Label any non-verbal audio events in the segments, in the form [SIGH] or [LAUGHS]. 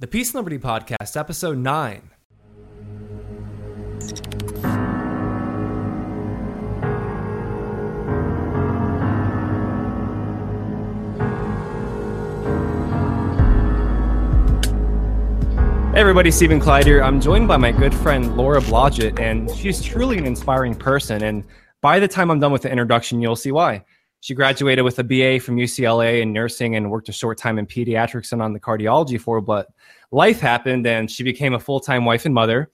The Peace and Liberty Podcast, Episode 9. Hey everybody, Stephen Clyde here. I'm joined by my good friend Laura Blodgett, and she's truly an inspiring person. And by the time I'm done with the introduction, you'll see why. She graduated with a BA from UCLA in nursing and worked a short time in pediatrics and on the cardiology floor, but life happened and she became a full time wife and mother.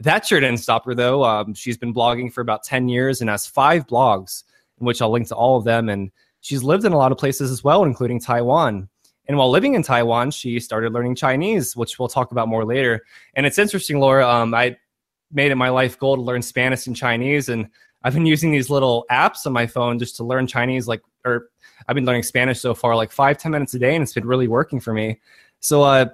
That sure didn't stop her though. Um, she's been blogging for about 10 years and has five blogs, in which I'll link to all of them. And she's lived in a lot of places as well, including Taiwan. And while living in Taiwan, she started learning Chinese, which we'll talk about more later. And it's interesting, Laura. Um, I made it my life goal to learn Spanish and Chinese, and I've been using these little apps on my phone just to learn Chinese. Like, or I've been learning Spanish so far, like five ten minutes a day, and it's been really working for me. So, uh,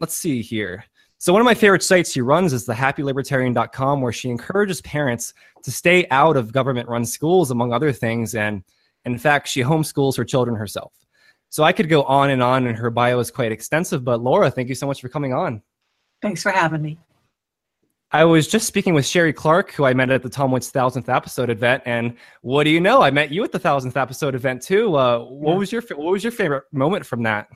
let's see here. So one of my favorite sites she runs is the happylibertarian.com, where she encourages parents to stay out of government-run schools, among other things. And in fact, she homeschools her children herself. So I could go on and on, and her bio is quite extensive. But Laura, thank you so much for coming on. Thanks for having me. I was just speaking with Sherry Clark, who I met at the Tom Woods thousandth episode event, and what do you know? I met you at the thousandth episode event too. Uh, what yeah. was your what was your favorite moment from that?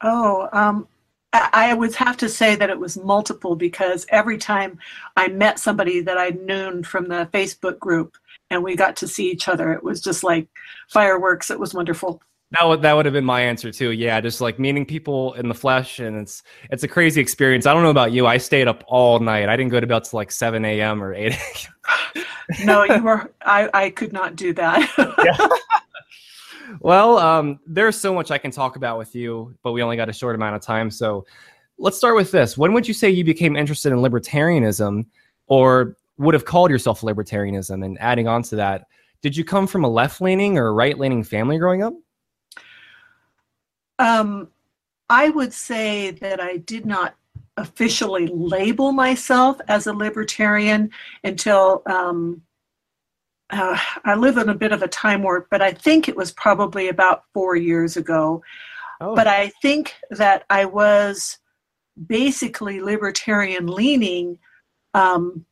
Oh, um, I, I would have to say that it was multiple because every time I met somebody that I'd known from the Facebook group and we got to see each other, it was just like fireworks. It was wonderful. That would that would have been my answer too. Yeah, just like meeting people in the flesh, and it's it's a crazy experience. I don't know about you. I stayed up all night. I didn't go to bed till like seven a.m. or eight a.m. [SIGHS] no, you were. I I could not do that. [LAUGHS] yeah. Well, um, there's so much I can talk about with you, but we only got a short amount of time. So let's start with this. When would you say you became interested in libertarianism, or would have called yourself libertarianism? And adding on to that, did you come from a left leaning or right leaning family growing up? Um, I would say that I did not officially label myself as a libertarian until um, uh, I live in a bit of a time warp, but I think it was probably about four years ago. Oh. But I think that I was basically libertarian leaning um,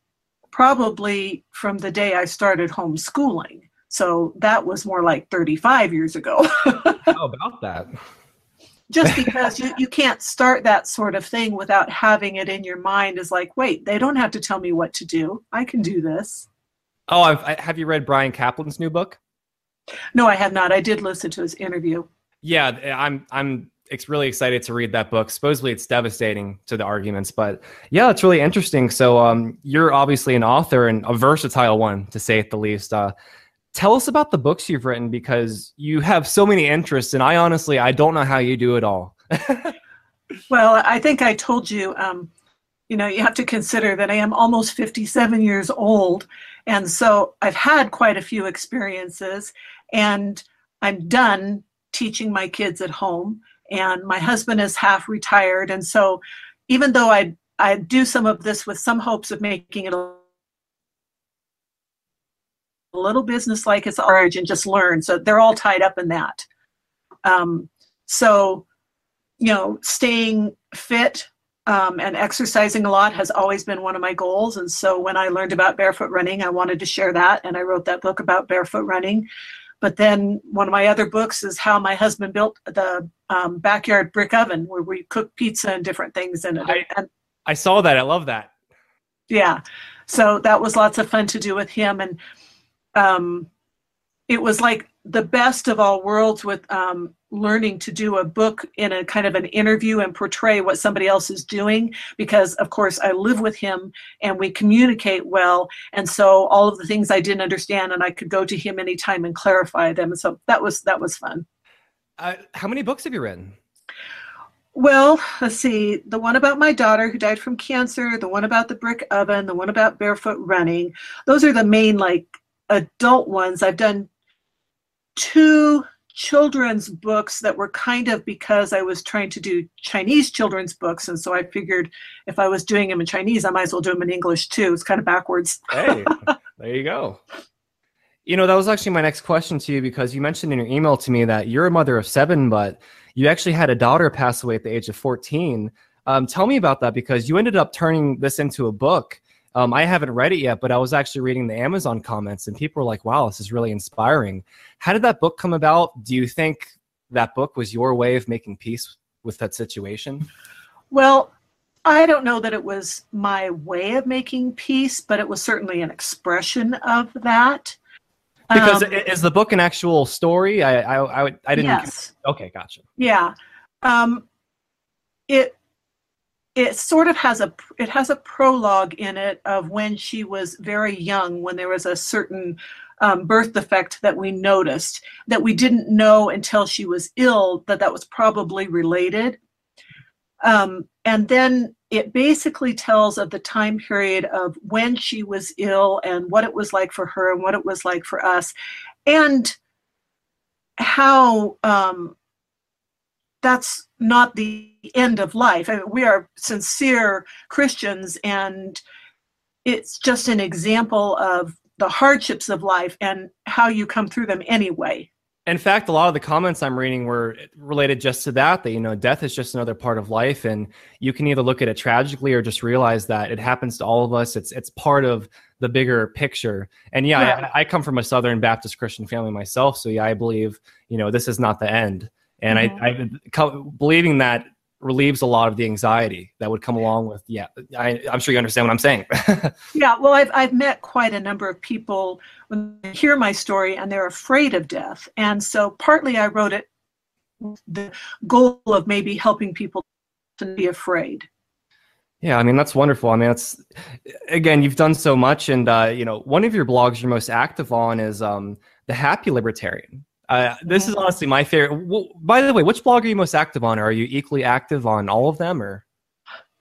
probably from the day I started homeschooling. So that was more like 35 years ago. [LAUGHS] How about that? Just because you, you can't start that sort of thing without having it in your mind is like wait they don't have to tell me what to do. I can do this. Oh I've, I, have you read Bryan Caplan's new book? No i have not. I did listen to his interview. Yeah i'm i'm it's really excited to read that book. Supposedly it's devastating to the arguments but yeah it's really interesting. So um, you're obviously an author and a versatile one to say at the least. Uh, tell us about the books you've written because you have so many interests and i honestly i don't know how you do it all. [LAUGHS] Well i think i told you um, you know you have to consider that i am almost 57 years old and so i've had quite a few experiences and i'm done teaching my kids at home and my husband is half retired and so even though i i do some of this with some hopes of making it a little business like its origin, just learn. So they're all tied up in that. Um, so, you know, staying fit um, and exercising a lot has always been one of my goals. And so when I learned about barefoot running, I wanted to share that. And I wrote that book about barefoot running. But then one of my other books is how my husband built the um, backyard brick oven where we cook pizza and different things in it. I, and, I saw that. I love that. Yeah. So that was lots of fun to do with him. And um, it was like the best of all worlds with um, learning to do a book in a kind of an interview and portray what somebody else is doing because of course i live with him and we communicate well and so all of the things i didn't understand and i could go to him anytime and clarify them and so that was that was fun uh, how many books have you written well, let's see. The one about my daughter who died from cancer, the one about the brick oven, the one about barefoot running. Those are the main like adult ones. I've done two children's books that were kind of because I was trying to do Chinese children's books. And so I figured if I was doing them in Chinese, I might as well do them in English too. It's kind of backwards. hey, [LAUGHS] there you go. You know, that was actually my next question to you because you mentioned in your email to me that you're a mother of seven, but you actually had a daughter pass away at the age of 14. Um, tell me about that because you ended up turning this into a book. Um, I haven't read it yet, but I was actually reading the Amazon comments and people were like, wow, this is really inspiring. How did that book come about? Do you think that book was your way of making peace with that situation? Well, I don't know that it was my way of making peace, but it was certainly an expression of that. Because um, is the book an actual story? I I I, I didn't. Yes. Okay, gotcha. Yeah, um, it it sort of has a it has a prologue in it of when she was very young, when there was a certain um, birth defect that we noticed that we didn't know until she was ill that that was probably related. Um, and then it basically tells of the time period of when she was ill and what it was like for her and what it was like for us and how um, that's not the end of life I mean, we are sincere christians and it's just an example of the hardships of life and how you come through them anyway in fact, a lot of the comments I'm reading were related just to that, that, you know, death is just another part of life. And you can either look at it tragically or just realize that it happens to all of us. It's, it's part of the bigger picture. And yeah, yeah. I, I, come from a Southern Baptist Christian family myself. So yeah, I believe, you know, this is not the end. And mm-hmm. I, I believing that relieves a lot of the anxiety that would come along with yeah I, am sure you understand what i'm saying [LAUGHS] yeah well I've, I've met quite a number of people when they hear my story and they're afraid of death and so partly i wrote it the goal of maybe helping people to be afraid yeah, I mean that's wonderful. I mean, that's again, you've done so much, and uh, you know, one of your blogs you're most active on is um, the Happy Libertarian. Uh, this is honestly my favorite. Well, by the way, which blog are you most active on? Are you equally active on all of them, or?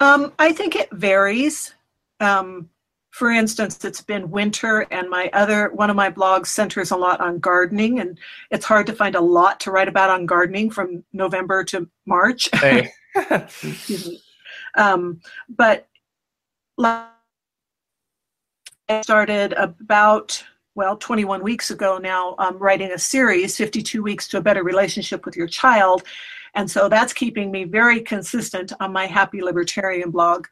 Um, I think it varies. Um, for instance, it's been winter, and my other one of my blogs centers a lot on gardening, and it's hard to find a lot to write about on gardening from November to March. [LAUGHS] Hey. um, but I started about well, 21 weeks ago now, um, writing a series, 52 Weeks to a Better Relationship with Your Child. And so that's keeping me very consistent on my Happy Libertarian blog.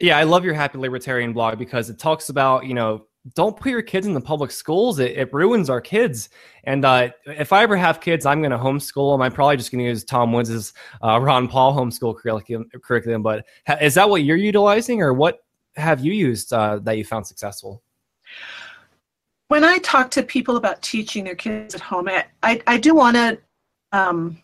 Yeah, I love your Happy Libertarian blog because it talks about, you know, don't put your kids in the public schools. It, it ruins our kids. And uh, if I ever have kids, I'm going to homeschool them. I'm probably just going to use Tom Woods' uh, Ron Paul homeschool curriculum. curriculum. But is that what you're utilizing, or what have you used uh, that you found successful? When I talk to people about teaching their kids at home, I, I, I do want to um,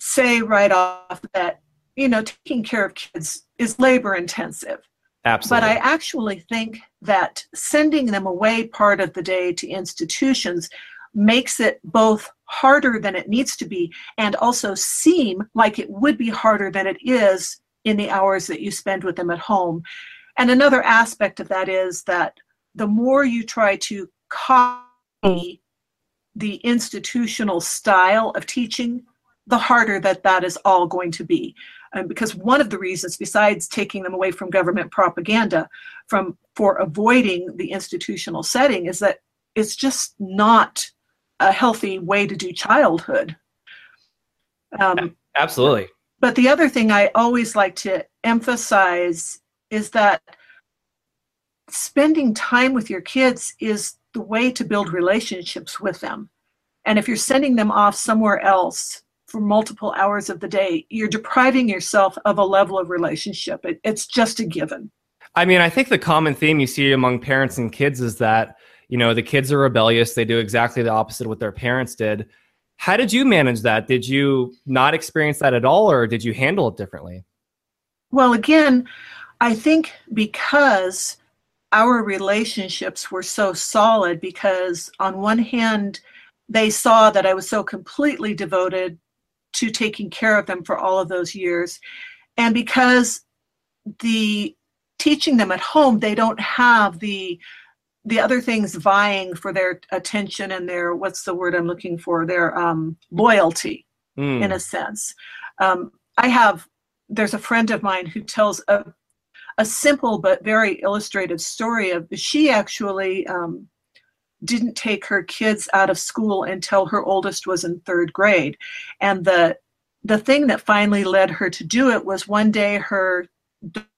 say right off that, you know, taking care of kids is labor intensive. Absolutely. But I actually think that sending them away part of the day to institutions makes it both harder than it needs to be and also seem like it would be harder than it is in the hours that you spend with them at home. And another aspect of that is that the more you try to copy the institutional style of teaching, the harder that that is all going to be. Um, because one of the reasons, besides taking them away from government propaganda, from for avoiding the institutional setting, is that it's just not a healthy way to do childhood. Um, Absolutely. But the other thing I always like to emphasize is that spending time with your kids is the way to build relationships with them. And if you're sending them off somewhere else for multiple hours of the day, you're depriving yourself of a level of relationship. It, it's just a given. I mean, I think the common theme you see among parents and kids is that, you know, the kids are rebellious. They do exactly the opposite of what their parents did. How did you manage that? Did you not experience that at all, or did you handle it differently? Well, again, I think because our relationships were so solid because on one hand they saw that i was so completely devoted to taking care of them for all of those years. And because the teaching them at home they don't have the the other things vying for their attention and their what's the word i'm looking for? Their um, loyalty mm. in a sense. Um, i have there's a friend of mine who tells a a simple but very illustrative story of she actually um, didn't take her kids out of school until her oldest was in third grade. And the the thing that finally led her to do it was one day her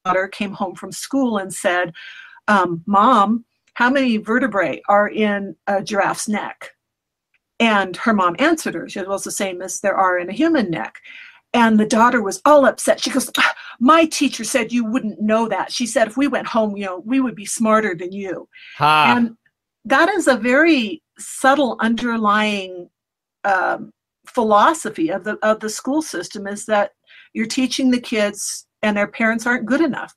daughter came home from school and said, um, Mom, how many vertebrae are in a giraffe's neck? And her mom answered her. She said, Well, it's the same as there are in a human neck. And the daughter was all upset. She goes, ah, My teacher said you wouldn't know that. She said, If we went home, you know, we would be smarter than you. Ha. And that is a very subtle underlying um, philosophy of the of the school system is that you're teaching the kids and their parents aren't good enough.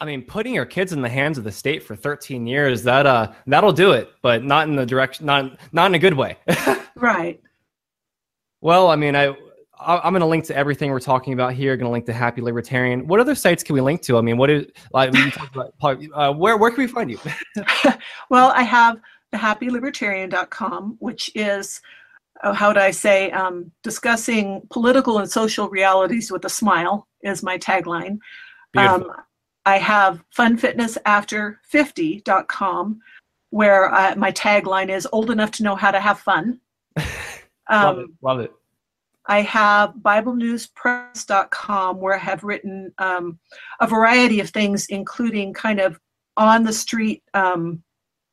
I mean, putting your kids in the hands of the state for 13 years that uh that'll do it, but not in the direction not not in a good way. [LAUGHS] right. Well, I mean, I I'm going to link to everything we're talking about here. Going to link to Happy Libertarian. What other sites can we link to? I mean, what is like? About, [LAUGHS] uh, where where can we find you? [LAUGHS] [LAUGHS] well, I have the happylibertarian.com, which is oh, how do I say um, discussing political and social realities with a smile is my tagline. Um, I have funfitnessafter50.com, where I, my tagline is old enough to know how to have fun. Um, love it. Love it. I have BibleNewsPress.com where I have written um, a variety of things, including kind of on the street um,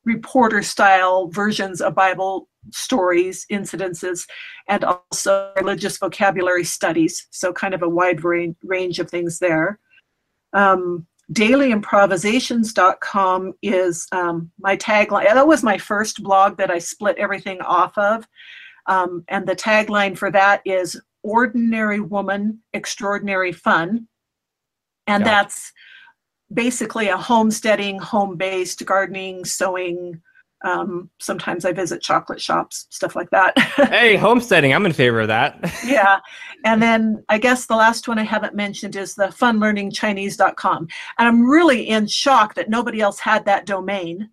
reporter style versions of Bible stories, incidences, and also religious vocabulary studies. So, kind of a wide range, of things there. Um, dailyimprovisations.com is um, my tagline. That was my first blog that I split everything off of. Um, and the tagline for that is Ordinary Woman, Extraordinary Fun. And yeah. that's basically a homesteading, home based gardening, sewing. Um, sometimes I visit chocolate shops, stuff like that. [LAUGHS] hey, homesteading, I'm in favor of that. [LAUGHS] yeah. And then I guess the last one I haven't mentioned is the funlearningchinese.com. And I'm really in shock that nobody else had that domain.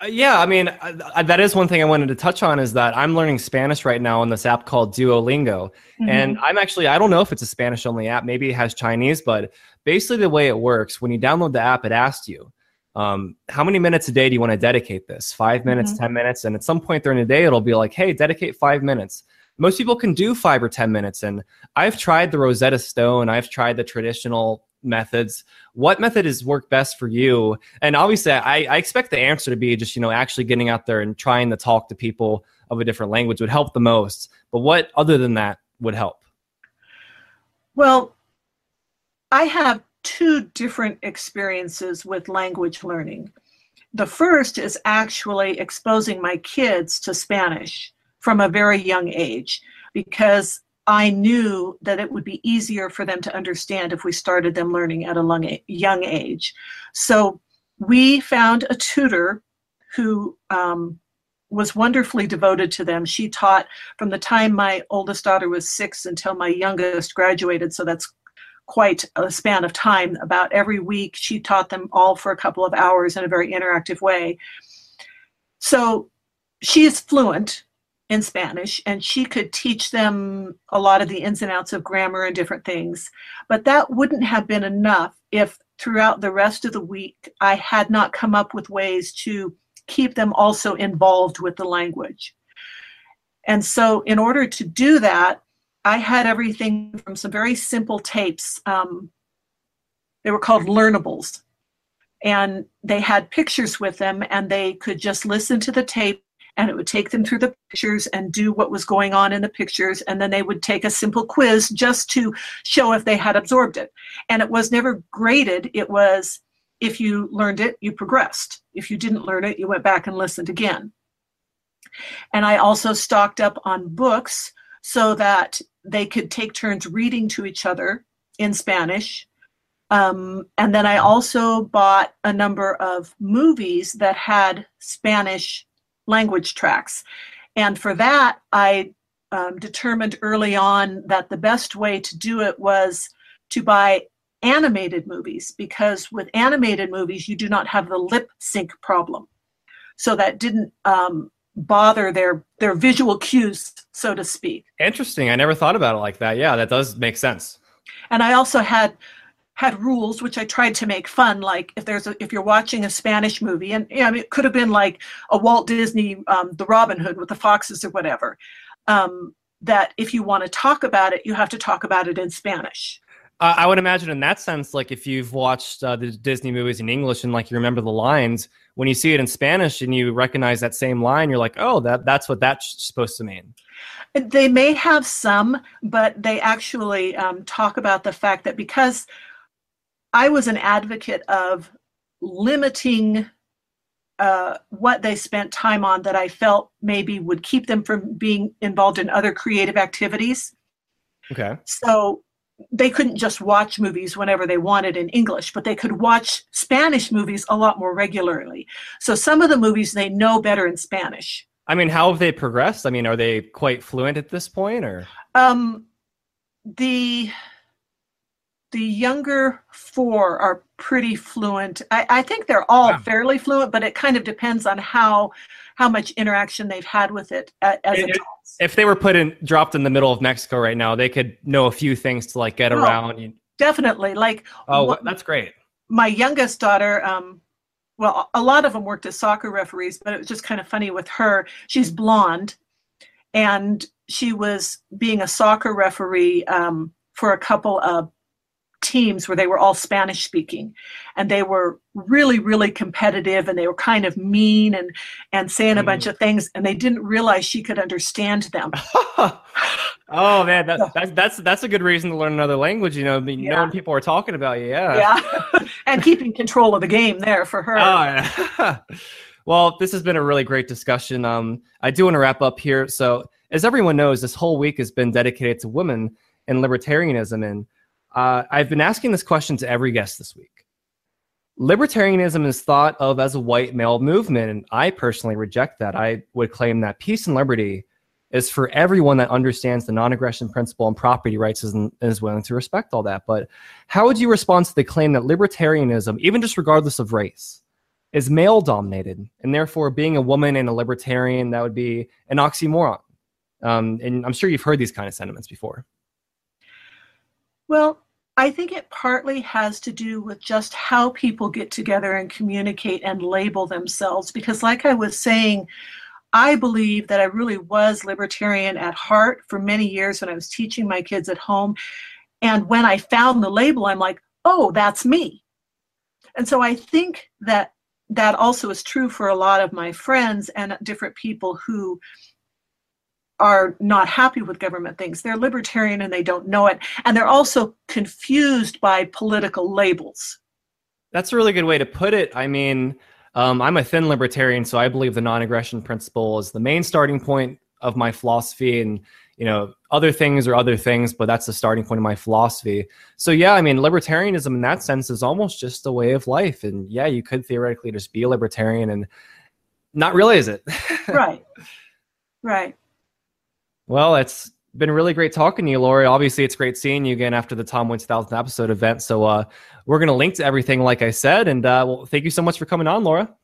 Uh, yeah, I mean, uh, that is one thing I wanted to touch on is that I'm learning Spanish right now on this app called Duolingo. Mm-hmm. And I'm actually, I don't know if it's a Spanish only app, maybe it has Chinese, but basically the way it works, when you download the app, it asks you, um, how many minutes a day do you want to dedicate this? Five minutes, mm-hmm. 10 minutes? And at some point during the day, it'll be like, hey, dedicate five minutes. Most people can do five or 10 minutes. And I've tried the Rosetta Stone, I've tried the traditional methods. What method has worked best for you? And obviously I, I expect the answer to be just you know actually getting out there and trying to talk to people of a different language would help the most. But what other than that would help? Well i have two different experiences with language learning. The first is actually exposing my kids to spanish from a very young age because I knew that it would be easier for them to understand if we started them learning at a young age. So we found a tutor who um, was wonderfully devoted to them. She taught from the time my oldest daughter was six until my youngest graduated. So that's quite a span of time. About every week, she taught them all for a couple of hours in a very interactive way. So she is fluent in Spanish, and she could teach them a lot of the ins and outs of grammar and different things. But that wouldn't have been enough if throughout the rest of the week I had not come up with ways to keep them also involved with the language. And so, in order to do that, I had everything from some very simple tapes. Um, they were called learnables. And they had pictures with them, and they could just listen to the tape and it would take them through the pictures and do what was going on in the pictures and then they would take a simple quiz just to show if they had absorbed it. And it was never graded it was if you learned it you progressed. If you didn't learn it you went back and listened again. And i also stocked up on books so that they could take turns reading to each other in spanish. Um, and then I also bought a number of movies that had Spanish language tracks. And for that, I um, determined early on that the best way to do it was to buy animated movies because with animated movies, you do not have the lip sync problem. So that didn't um, bother their their visual cues, so to speak. Interesting. I never thought about it like that. Yeah, that does make sense. And I also had had rules which I tried to make fun. Like if there's a, if you're watching a Spanish movie, and yeah, I mean, it could have been like a Walt Disney, um, the Robin Hood with the foxes or whatever. Um, that if you want to talk about it, you have to talk about it in Spanish. Uh, I would imagine in that sense, like if you've watched uh, the Disney movies in English and like you remember the lines, when you see it in Spanish and you recognize that same line, you're like, oh, that that's what that's supposed to mean. They may have some, but they actually um, talk about the fact that because I was an advocate of limiting uh, what they spent time on that I felt maybe would keep them from being involved in other creative activities. Okay. So they couldn't just watch movies whenever they wanted in English, but they could watch Spanish movies a lot more regularly. So some of the movies they know better in Spanish. I mean, how have they progressed? I mean, are they quite fluent at this point, or? Um, the the younger four are pretty fluent. I, I think they're all wow. fairly fluent, but it kind of depends on how how much interaction they've had with it as adults. If they were put in dropped in the middle of Mexico right now, they could know a few things to like get oh, around. Definitely, like oh, what, that's great. My youngest daughter, um, well, a lot of them worked as soccer referees, but it was just kind of funny with her. She's blonde, and she was being a soccer referee um, for a couple of teams where they were all Spanish speaking and they were really really competitive and they were kind of mean and and saying a bunch mm. of things and they didn't realize she could understand them. [LAUGHS] oh man, that, that's that's that's a good reason to learn another language, you know, yeah. knowing people are talking about you. Yeah. Yeah. [LAUGHS] and keeping control of the game there for her. Oh, yeah. [LAUGHS] well, this has been a really great discussion. Um I do want to wrap up here. So, as everyone knows, this whole week has been dedicated to women and libertarianism and uh, I've been asking this question to every guest this week. Libertarianism is thought of as a white male movement, and I personally reject that. I would claim that peace and liberty is for everyone that understands the non aggression principle and property rights and is willing to respect all that. But how would you respond to the claim that libertarianism, even just regardless of race, is male dominated, and therefore being a woman and a libertarian, that would be an oxymoron? Um, and I'm sure you've heard these kind of sentiments before. Well, I think it partly has to do with just how people get together and communicate and label themselves. Because, like I was saying, I believe that I really was libertarian at heart for many years when I was teaching my kids at home. And when I found the label, I'm like, oh, that's me. And so I think that that also is true for a lot of my friends and different people who are not happy with government things. They're libertarian and they don't know it. And they're also confused by political labels. That's a really good way to put it. I mean, um, I'm a thin libertarian, so I believe the non aggression principle is the main starting point of my philosophy. And, you know, other things are other things, but that's the starting point of my philosophy. So, yeah, I mean, libertarianism in that sense is almost just a way of life. And yeah, you could theoretically just be a libertarian and not realize it. [LAUGHS] right. Right. Well, it's been really great talking to you, Lori. Obviously, it's great seeing you again after the Tom Woods 1000 episode event. So uh, we're going to link to everything, like I said. And uh, well, thank you so much for coming on, Laura.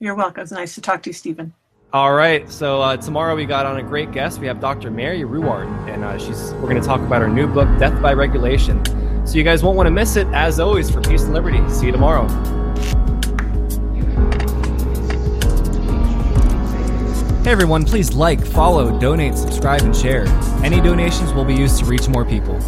You're welcome. It's nice to talk to you, Stephen. All right. So uh, tomorrow we got on a great guest. We have Dr. Mary Ruwart, and uh, she's we're going to talk about her new book, Death by Regulation. So you guys won't want to miss it. As always, for peace and liberty. See you tomorrow. Hey everyone, please like, follow, donate, subscribe, and share. Any donations will be used to reach more people.